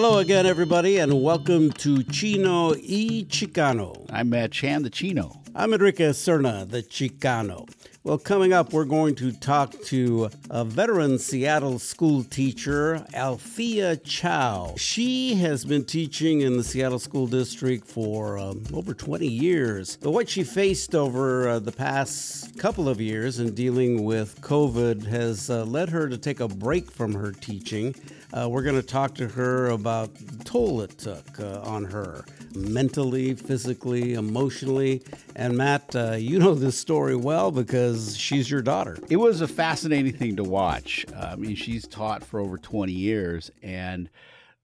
Hello again, everybody, and welcome to Chino y Chicano. I'm Matt Chan, the Chino. I'm Enrique Cerna, the Chicano. Well, coming up, we're going to talk to a veteran Seattle school teacher, Althea Chow. She has been teaching in the Seattle School District for um, over 20 years. But what she faced over uh, the past couple of years in dealing with COVID has uh, led her to take a break from her teaching. Uh, we're going to talk to her about the toll it took uh, on her mentally, physically, emotionally. And Matt, uh, you know this story well because she's your daughter. It was a fascinating thing to watch. I mean, she's taught for over 20 years, and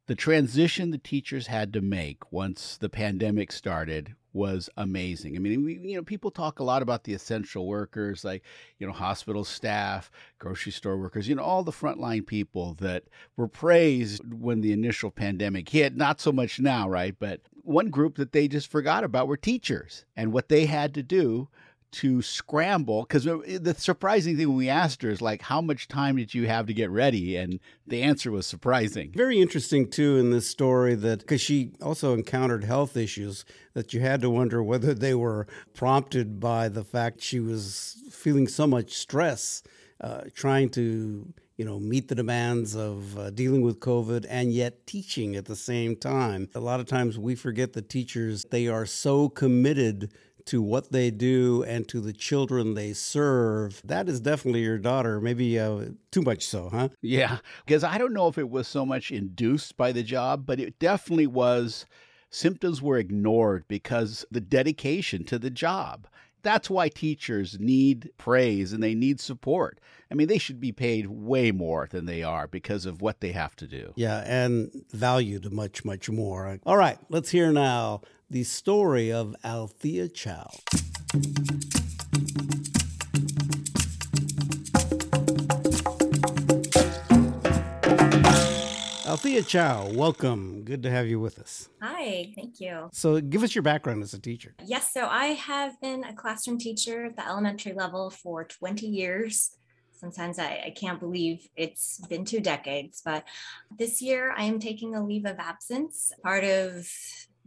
the transition the teachers had to make once the pandemic started was amazing. I mean, we, you know, people talk a lot about the essential workers, like, you know, hospital staff, grocery store workers, you know, all the frontline people that were praised when the initial pandemic hit. Not so much now, right? But one group that they just forgot about were teachers and what they had to do to scramble because uh, the surprising thing when we asked her is like how much time did you have to get ready? And the answer was surprising. Very interesting too in this story that because she also encountered health issues that you had to wonder whether they were prompted by the fact she was feeling so much stress uh, trying to you know meet the demands of uh, dealing with covid and yet teaching at the same time. A lot of times we forget the teachers they are so committed to what they do and to the children they serve. That is definitely your daughter, maybe uh, too much so, huh? Yeah, because I don't know if it was so much induced by the job, but it definitely was. Symptoms were ignored because the dedication to the job. That's why teachers need praise and they need support. I mean, they should be paid way more than they are because of what they have to do. Yeah, and valued much, much more. All right, let's hear now the story of Althea Chow. Althea Chow, welcome. Good to have you with us. Hi, thank you. So, give us your background as a teacher. Yes, so I have been a classroom teacher at the elementary level for 20 years. Sometimes I, I can't believe it's been two decades, but this year I am taking a leave of absence. Part of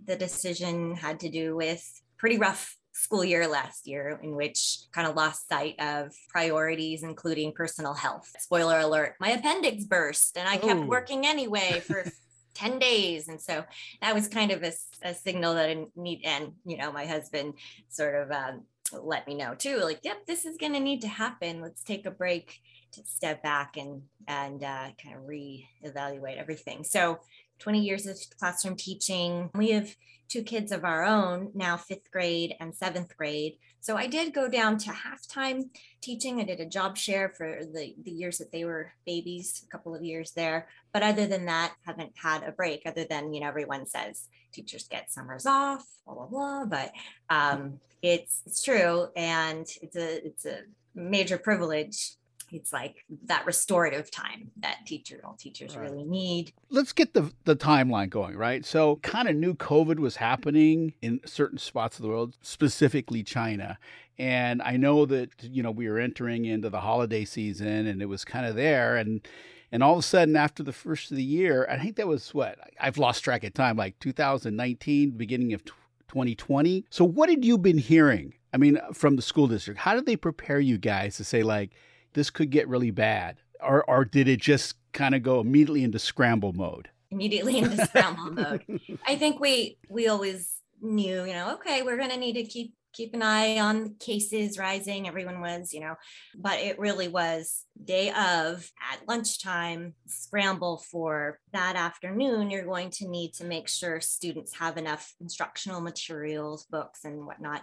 the decision had to do with pretty rough school year last year in which kind of lost sight of priorities including personal health. Spoiler alert my appendix burst and i kept Ooh. working anyway for 10 days. And so that was kind of a, a, signal that i need and you know my husband sort of um, let me know too like yep this is going to need to happen. Let's take a break to step back and and uh, kind of reevaluate everything. So 20 years of classroom teaching. We have two kids of our own, now fifth grade and seventh grade. So I did go down to halftime teaching. I did a job share for the, the years that they were babies, a couple of years there. But other than that, haven't had a break other than, you know, everyone says teachers get summers off, blah, blah, blah. But um, it's, it's true. And it's a, it's a major privilege it's like that restorative time that teacher all teachers right. really need. Let's get the the timeline going right? So kind of knew covid was happening in certain spots of the world specifically china. And i know that you know we were entering into the holiday season and it was kind of there. And and all of a sudden after the first of the year i think that was what? I've lost track of time like 2019 beginning of 2020 so what had you been hearing i mean from the school district? How did they prepare you guys to say like this could get really bad? Or, or did it just kind of go immediately into scramble mode? Immediately into scramble mode. I think we we always knew, you know, okay, we're going to need to keep keep an eye on cases rising. Everyone was, you know, but it really was day of at lunchtime scramble for that afternoon. You're going to need to make sure students have enough instructional materials, books, and whatnot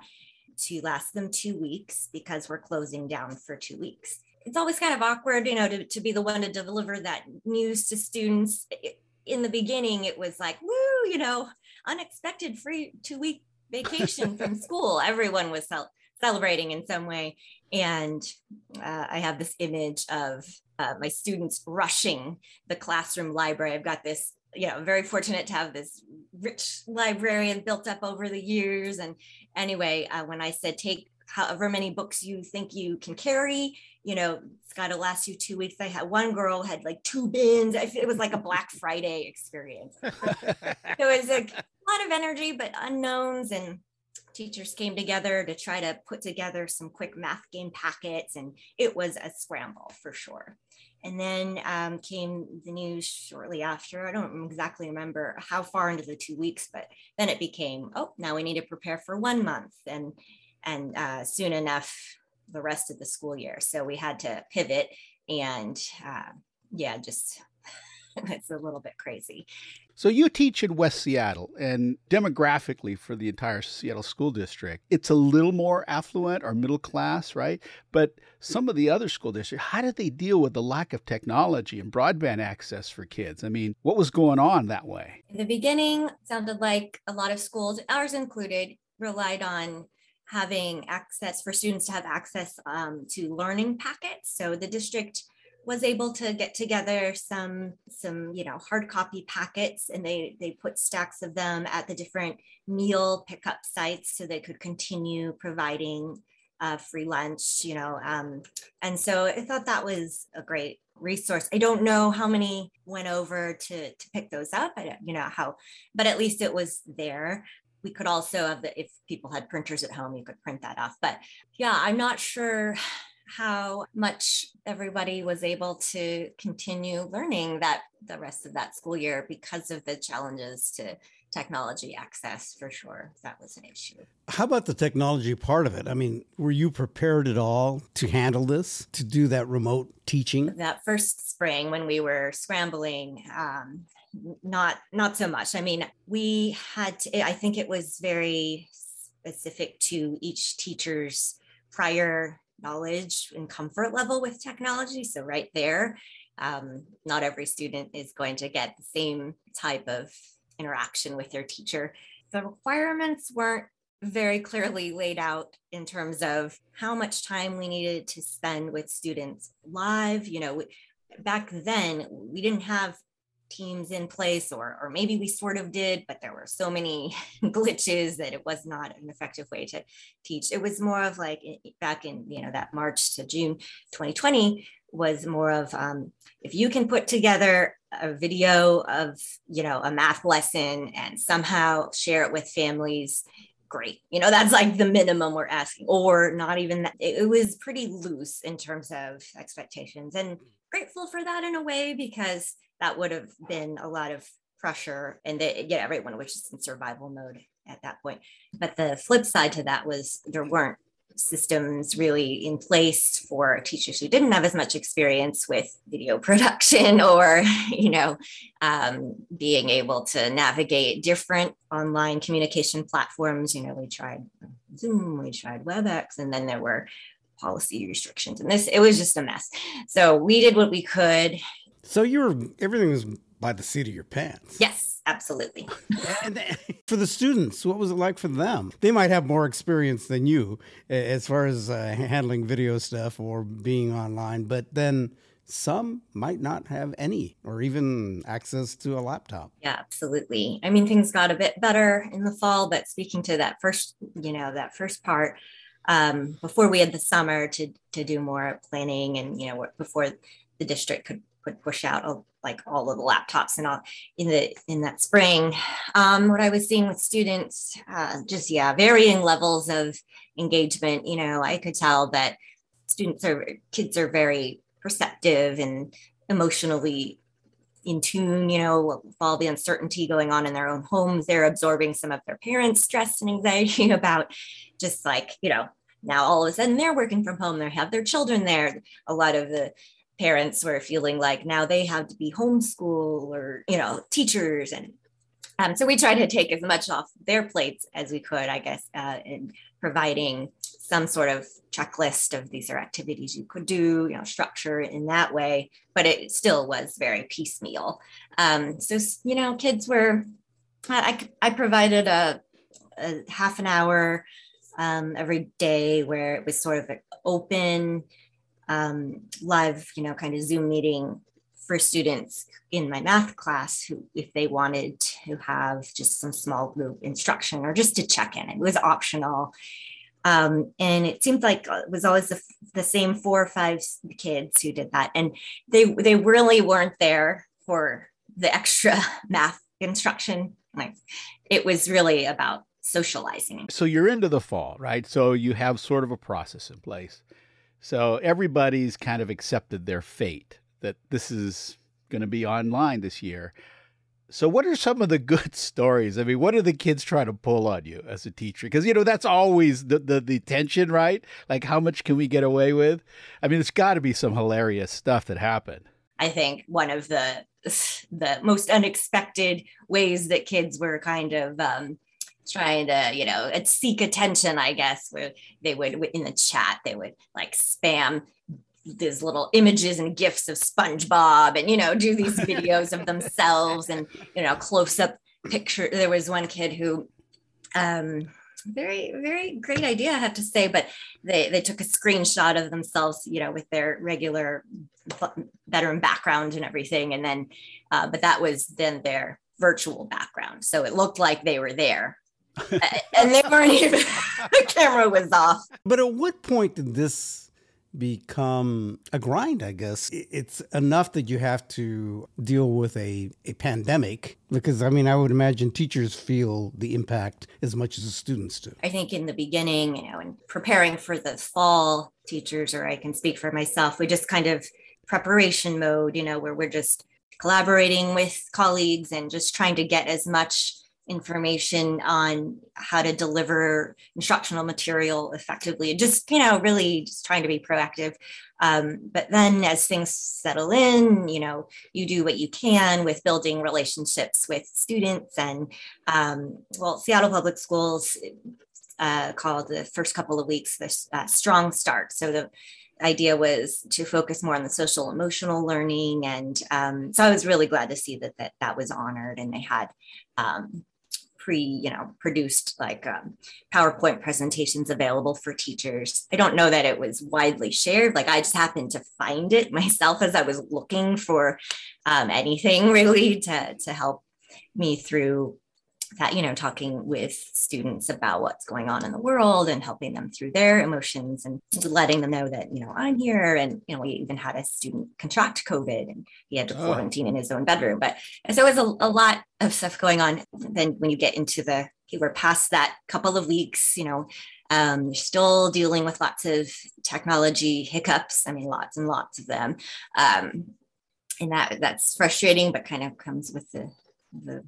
to last them two weeks because we're closing down for two weeks it's always kind of awkward, you know, to, to be the one to deliver that news to students. In the beginning, it was like, woo, you know, unexpected free two week vacation from school. Everyone was cel- celebrating in some way. And uh, I have this image of uh, my students rushing the classroom library. I've got this, you know, very fortunate to have this rich librarian built up over the years. And anyway, uh, when I said take however many books you think you can carry you know it's got to last you two weeks. I had one girl had like two bins. It was like a black friday experience. It was like a lot of energy but unknowns and teachers came together to try to put together some quick math game packets and it was a scramble for sure. And then um, came the news shortly after. I don't exactly remember how far into the two weeks, but then it became, oh, now we need to prepare for one month, and and uh, soon enough, the rest of the school year. So we had to pivot, and uh, yeah, just it's a little bit crazy. So you teach in West Seattle, and demographically for the entire Seattle school district, it's a little more affluent or middle class, right? But some of the other school districts, how did they deal with the lack of technology and broadband access for kids? I mean, what was going on that way? In the beginning, sounded like a lot of schools, ours included, relied on having access for students to have access um, to learning packets. So the district was able to get together some some you know hard copy packets and they they put stacks of them at the different meal pickup sites so they could continue providing uh, free lunch you know um, and so i thought that was a great resource. I don't know how many went over to to pick those up. I don't you know how but at least it was there we could also have the if people had printers at home you could print that off. But yeah i'm not sure how much everybody was able to continue learning that the rest of that school year because of the challenges to technology access for sure that was an issue. How about the technology part of it? I mean were you prepared at all to handle this to do that remote teaching? That first spring when we were scrambling um, not not so much. I mean we had to, i think it was very specific to each teacher's prior knowledge and comfort level with technology. So, right there, um, not every student is going to get the same type of interaction with your teacher. The requirements weren't very clearly laid out in terms of how much time we needed to spend with students live. You know, back then we didn't have teams in place or or maybe we sort of did but there were so many glitches that it was not an effective way to teach it was more of like back in you know that march to june 2020 was more of um, if you can put together a video of you know a math lesson and somehow share it with families great. You know that's like the minimum we're asking. Or not even that it was pretty loose in terms of expectations and grateful for that in a way because that would have been a lot of pressure and they get everyone was just in survival mode at that point. But the flip side to that was there weren't systems really in place for teachers who didn't have as much experience with video production or you know um, being able to navigate different online communication platforms. You know we tried zoom we tried webex and then there were policy restrictions and this it was just a mess. So we did what we could. So you were everything was by the seat of your pants. Yes, absolutely. and for the students, what was it like for them? They might have more experience than you as far as uh, handling video stuff or being online, but then some might not have any or even access to a laptop. Yeah, absolutely. I mean, things got a bit better in the fall, but speaking to that first, you know, that first part, um, before we had the summer to to do more planning and you know before the district could would push out like all of the laptops and all in the in that spring. Um, what I was seeing with students, uh, just yeah, varying levels of engagement. You know, I could tell that students are kids are very perceptive and emotionally in tune, you know, with all the uncertainty going on in their own homes. They're absorbing some of their parents' stress and anxiety about just like, you know, now all of a sudden they're working from home, they have their children there. A lot of the parents were feeling like now they have to be homeschool or you know teachers and um, so we tried to take as much off their plates as we could i guess uh, in providing some sort of checklist of these are activities you could do you know structure in that way but it still was very piecemeal. Um, so you know kids were i, I provided a, a half an hour um, every day where it was sort of open um, live, you know, kind of Zoom meeting for students in my math class who, if they wanted to have just some small group instruction or just to check in, it was optional. Um, and it seemed like it was always the, the same four or five kids who did that. And they, they really weren't there for the extra math instruction. Like it was really about socializing. So you're into the fall, right? So you have sort of a process in place. So everybody's kind of accepted their fate that this is going to be online this year. So, what are some of the good stories? I mean, what are the kids trying to pull on you as a teacher? Because you know that's always the, the the tension, right? Like, how much can we get away with? I mean, there's got to be some hilarious stuff that happened. I think one of the the most unexpected ways that kids were kind of um, trying to you know seek attention i guess where they would in the chat they would like spam these little images and gifs of SpongeBob and you know do these videos of themselves and you know close up picture there was one kid who um very very great idea i have to say but they they took a screenshot of themselves you know with their regular veteran background and everything and then uh, but that was then their virtual background. So it looked like they were there and they weren't even the camera was off but at what point did this become a grind, I guess. It's enough that you have to deal with a, a pandemic because, I mean, I would imagine teachers feel the impact as much as the students do. I think in the beginning, you know, in preparing for the fall, teachers, or I can speak for myself, we just kind of preparation mode, you know, where we're just collaborating with colleagues and just trying to get as much information on how to deliver instructional material effectively. Just you know really just trying to be proactive. Um, but then as things settle in you know you do what you can with building relationships with students and um, well seattle public schools uh, called the first couple of weeks the uh, strong start. So the idea was to focus more on the social emotional learning and um, so i was really glad to see that that, that was honored and they had um, pre you know produced like um, powerpoint presentations available for teachers. I don't know that it was widely shared. Like i just happened to find it myself as i was looking for um, anything really to to help me through you know talking with students about what's going on in the world and helping them through their emotions and letting them know that you know i'm here. And you know we even had a student contract covid and he had to oh. quarantine in his own bedroom. But so it was a, a lot of stuff going on. Then when you get into the we're past that couple of weeks you know um, you're still dealing with lots of technology hiccups. I mean lots and lots of them. Um, and that that's frustrating but kind of comes with the the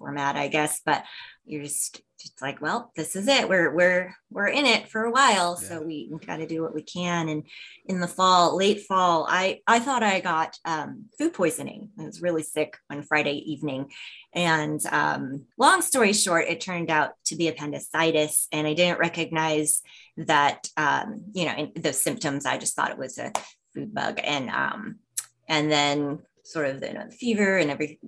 format, I guess. But you're just just like, well, this is it. We're we're we're in it for a while, yeah. so we got to do what we can. And in the fall, late fall, I I thought I got um, food poisoning. I was really sick on Friday evening, and um, long story short, it turned out to be appendicitis, and I didn't recognize that um, you know the symptoms. I just thought it was a food bug, and um, and then sort of the, you know, the fever and every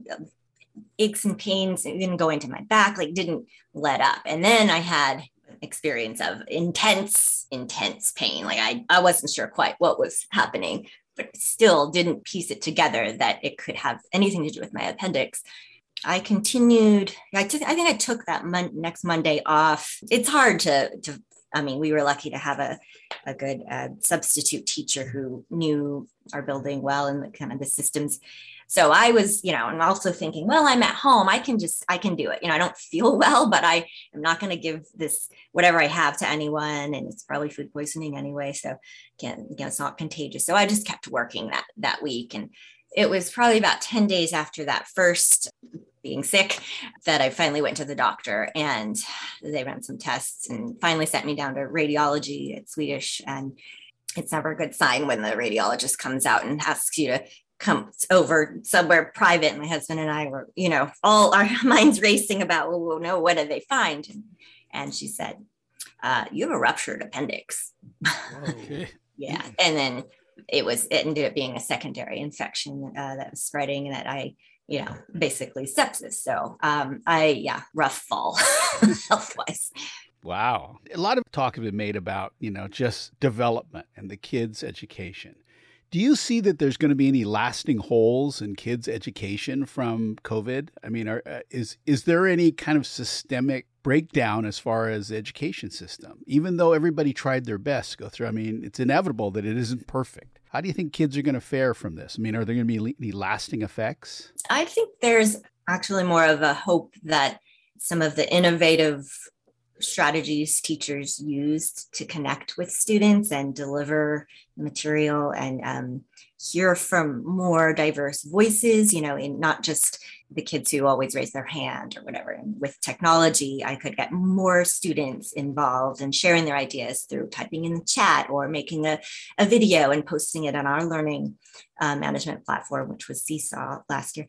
aches and pains didn't go into my back, like didn't let up. And then I had experience of intense, intense pain. Like I, I wasn't sure quite what was happening, but still didn't piece it together that it could have anything to do with my appendix. I continued. I, took, I think I took that mon- next Monday off. It's hard to, to. I mean, we were lucky to have a, a good uh, substitute teacher who knew our building well and the kind of the systems so I was, you know, and also thinking, well, I'm at home. I can just, I can do it. You know, I don't feel well, but I am not going to give this whatever I have to anyone, and it's probably food poisoning anyway. So again, again, it's not contagious. So I just kept working that that week, and it was probably about ten days after that first being sick that I finally went to the doctor and they ran some tests and finally sent me down to radiology at Swedish and it's never a good sign when the radiologist comes out and asks you to comes over somewhere private. My husband and I were, you know, all our minds racing about, well, no, what did they find? And she said, uh, you have a ruptured appendix. Okay. yeah. And then it was, it ended up being a secondary infection uh, that was spreading and that I, you know, basically sepsis. So um, I, yeah, rough fall health wise. Wow. A lot of talk has been made about, you know, just development and the kids' education. Do you see that there's going to be any lasting holes in kids' education from COVID? I mean, are, uh, is is there any kind of systemic breakdown as far as the education system. Even though everybody tried their best to go through, I mean, it's inevitable that it isn't perfect. How do you think kids are going to fare from this? I mean, are there going to be any lasting effects? I think there's actually more of a hope that some of the innovative strategies teachers used to connect with students and deliver material and um, hear from more diverse voices, you know, in not just the kids who always raise their hand or whatever. And with technology, I could get more students involved and sharing their ideas through typing in the chat or making a, a video and posting it on our learning uh, management platform, which was Seesaw last year.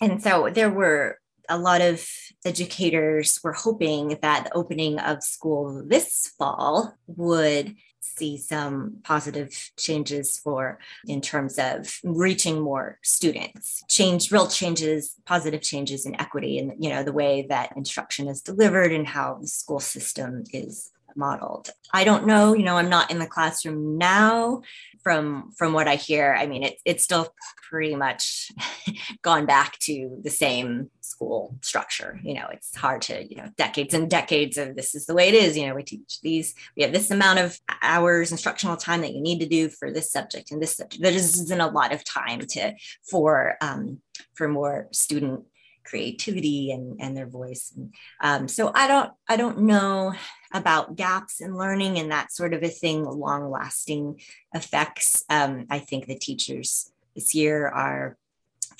And so there were a lot of educators were hoping that the opening of school this fall would see some positive changes for in terms of reaching more students. Change real changes positive changes in equity and you know the way that instruction is delivered and how the school system is modeled. I don't know you know i'm not in the classroom now from from what I hear, I mean, it, it's still pretty much gone back to the same school structure. You know, it's hard to, you know, decades and decades of this is the way it is. You know, we teach these, we have this amount of hours instructional time that you need to do for this subject and this subject. There just isn't a lot of time to for um, for more student creativity and, and their voice. And, um, so I don't I don't know about gaps in learning and that sort of a thing, long lasting effects. Um, I think the teachers this year are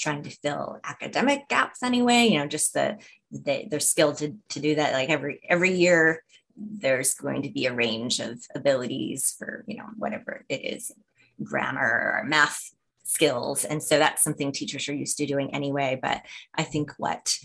trying to fill academic gaps anyway. You know, just the, the their skill to to do that. Like every every year, there's going to be a range of abilities for you know whatever it is, grammar or math skills. And so that's something teachers are used to doing anyway. But I think what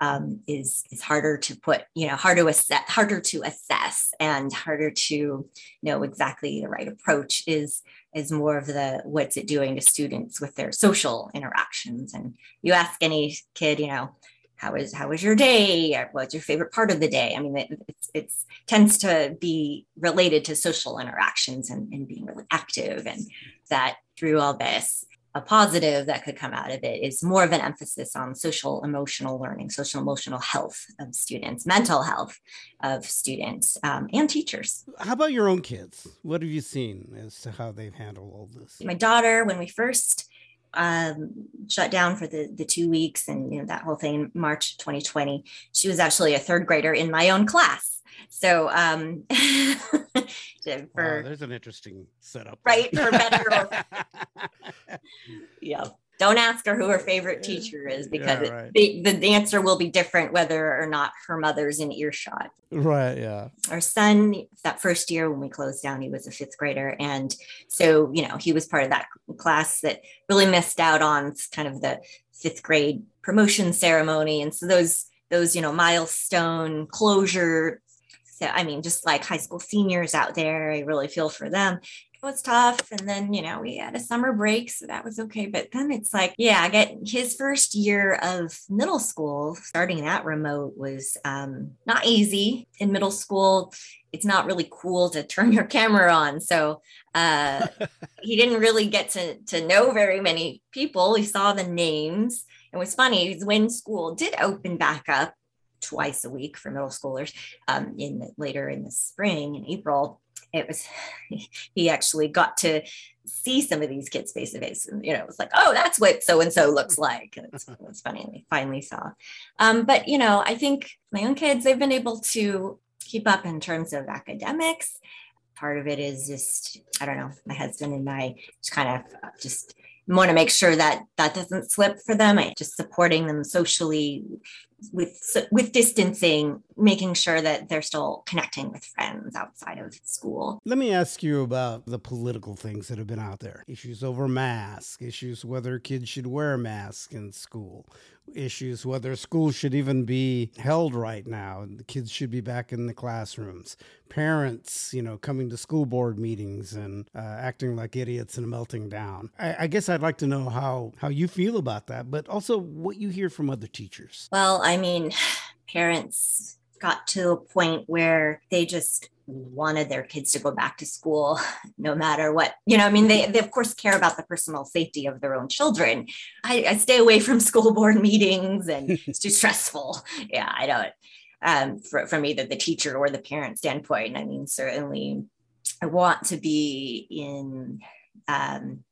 um, is is harder to put, you know, harder to assess, harder to assess, and harder to know exactly the right approach is is more of the what's it doing to students with their social interactions. And you ask any kid, you know, how is how was your day? What's your favorite part of the day? I mean, it, it's it's tends to be related to social interactions and, and being really active, and that through all this a positive that could come out of it is more of an emphasis on social emotional learning, social emotional health of students, mental health of students um, and teachers. How about your own kids? What have you seen as to how they've handled all this? My daughter, when we first um, shut down for the, the two weeks and you know that whole thing in March 2020, she was actually a third grader in my own class. So um, for wow, there's an interesting setup, right? For better. Or, yeah. Don't ask her who her favorite teacher is because yeah, right. it, the, the answer will be different whether or not her mother's in earshot. Right. Yeah. Our son, that first year when we closed down, he was a fifth grader. And so, you know, he was part of that class that really missed out on kind of the fifth grade promotion ceremony. And so those, those, you know, milestone closure so, I mean, just like high school seniors out there, I really feel for them. It was tough. And then, you know, we had a summer break, so that was okay. But then it's like, yeah, I get his first year of middle school, starting that remote was um, not easy. In middle school, it's not really cool to turn your camera on. So uh, he didn't really get to, to know very many people. He saw the names. It was funny when school did open back up twice a week for middle schoolers um, in the, later in the spring in April. It was he actually got to see some of these kids face to face, and you know, it was like, oh, that's what so and so looks like. And it's, it's funny, they finally saw. Um, but you know, I think my own kids they've been able to keep up in terms of academics. Part of it is just I don't know, my husband and I just kind of just want to make sure that that doesn't slip for them. I just supporting them socially with with distancing making sure that they're still connecting with friends outside of school. Let me ask you about the political things that have been out there. Issues over masks issues whether kids should wear masks in school issues whether schools should even be held right now the kids should be back in the classrooms. Parents you know coming to school board meetings and uh, acting like idiots and melting down. I, I guess i'd like to know how how you feel about that but also what you hear from other teachers. Well i mean parents got to a point where they just wanted their kids to go back to school no matter what you know i mean they, they of course care about the personal safety of their own children I, I stay away from school board meetings and it's too stressful yeah i don't um, for, from either the teacher or the parent standpoint. I mean, certainly I want to be in um,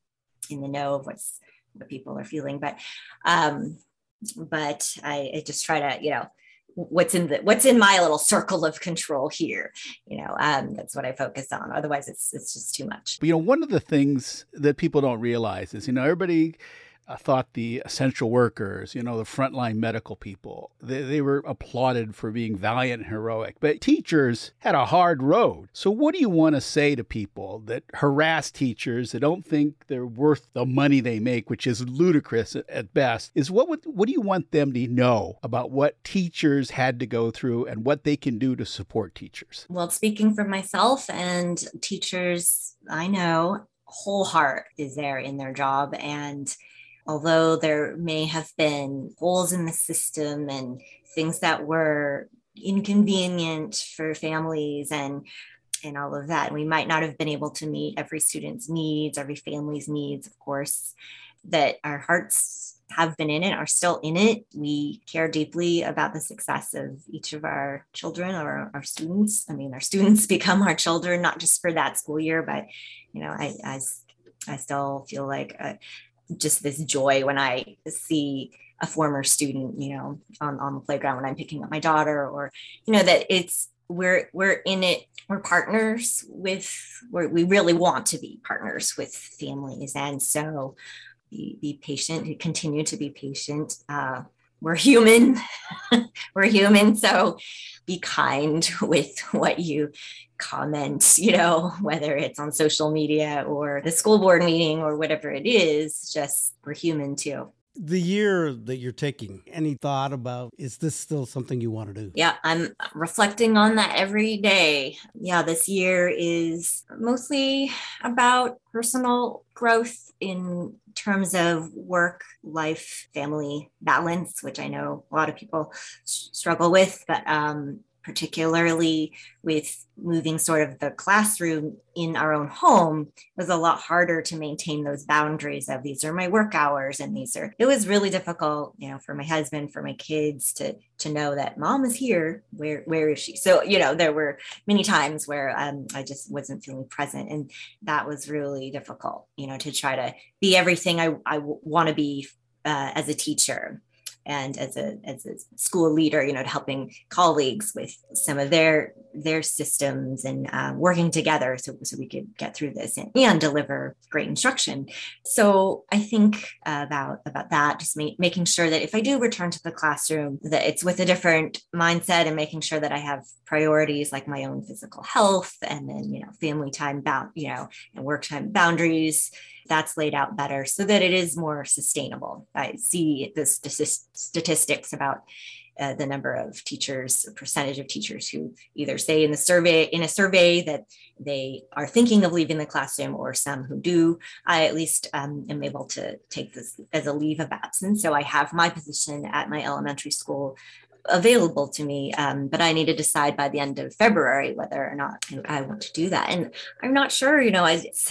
in the know of what's what people are feeling, but um, but I, I just try to you know what's in the what's in my little circle of control here you know um, that's what i focus on. Otherwise it's it's just too much. You know one of the things that people don't realize is you know everybody I thought the essential workers, you know, the frontline medical people, they, they were applauded for being valiant and heroic. But teachers had a hard road. So, what do you want to say to people that harass teachers that don't think they're worth the money they make, which is ludicrous at best? Is what would, what do you want them to know about what teachers had to go through and what they can do to support teachers? Well, speaking for myself and teachers, I know whole heart is there in their job and although there may have been holes in the system and things that were inconvenient for families and and all of that. And we might not have been able to meet every student's needs, every family's needs, of course, that our hearts have been in it, are still in it. We care deeply about the success of each of our children or our students. I mean, our students become our children, not just for that school year, but, you know, I, I, I still feel like uh, just this joy when I see a former student, you know, on, on the playground when I'm picking up my daughter, or, you know, that it's we're we're in it, we're partners with we're, we really want to be partners with families. And so be, be patient, continue to be patient. Uh, we're human. we're human. So be kind with what you comment, you know, whether it's on social media or the school board meeting or whatever it is, just we're human too. The year that you're taking, any thought about is this still something you want to do? Yeah, I'm reflecting on that every day. Yeah, this year is mostly about personal growth in terms of work, life, family balance, which I know a lot of people struggle with, but um, particularly with moving sort of the classroom in our own home was a lot harder to maintain those boundaries of these are my work hours and these are it was really difficult you know for my husband for my kids to to know that mom is here where where is she? So you know there were many times where um, i just wasn't feeling present and that was really difficult you know to try to be everything i, I want to be uh, as a teacher and as a as a school leader, you know, helping colleagues with some of their their systems and uh, working together so, so we could get through this and, and deliver great instruction. So I think about about that, just ma- making sure that if I do return to the classroom, that it's with a different mindset and making sure that I have priorities like my own physical health and then you know family time bound you know and work time boundaries that's laid out better so that it is more sustainable i see the statistics about uh, the number of teachers percentage of teachers who either say in the survey in a survey that they are thinking of leaving the classroom or some who do i at least um, am able to take this as a leave of absence so i have my position at my elementary school available to me. Um, but I need to decide by the end of February whether or not I want to do that. And I'm not sure, you know, it's,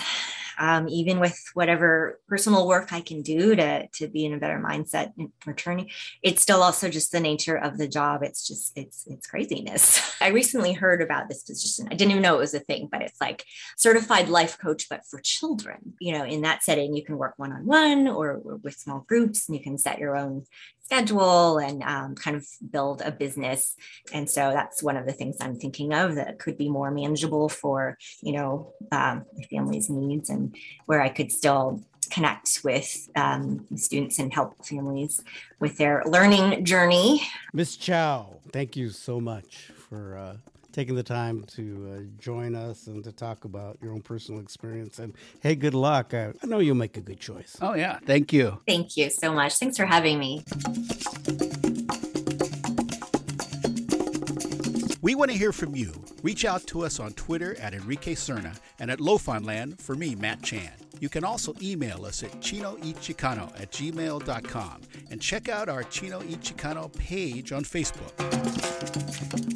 um, even with whatever personal work I can do to, to be in a better mindset in returning, it's still also just the nature of the job. It's just, it's, it's craziness. I recently heard about this position. I didn't even know it was a thing, but it's like certified life coach, but for children, you know, in that setting, you can work one-on-one or, or with small groups and you can set your own schedule and um, kind of build a business. And so that's one of the things I'm thinking of that could be more manageable for, you know, um, my family's needs and where I could still connect with um, students and help families with their learning journey. Miss Chow, thank you so much for uh, taking the time to uh, join us and to talk about your own personal experience. And hey, good luck. I, I know you'll make a good choice. Oh, yeah. Thank you. Thank you so much. Thanks for having me. We want to hear from you. Reach out to us on Twitter at Enrique Cerna and at Lofanland for me, Matt Chan. You can also email us at chinoychicano at gmail.com and check out our Chino y Chicano page on Facebook.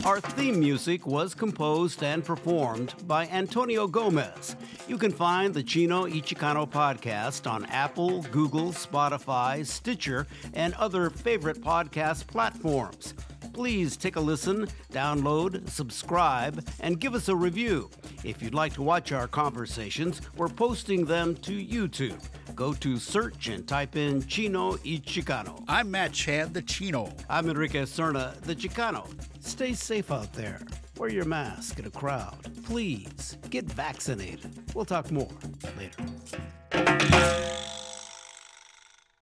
Our theme music was composed and performed by Antonio Gomez. You can find the Chino y Chicano podcast on Apple, Google, Spotify, Stitcher, and other favorite podcast platforms. Please take a listen, download, subscribe, and give us a review. If you'd like to watch our conversations, we're posting them to YouTube. Go to search and type in Chino y Chicano. I'm Matt Chan, the Chino. I'm Enrique Cerna, the Chicano. Stay safe out there. Wear your mask in a crowd. Please get vaccinated. We'll talk more later.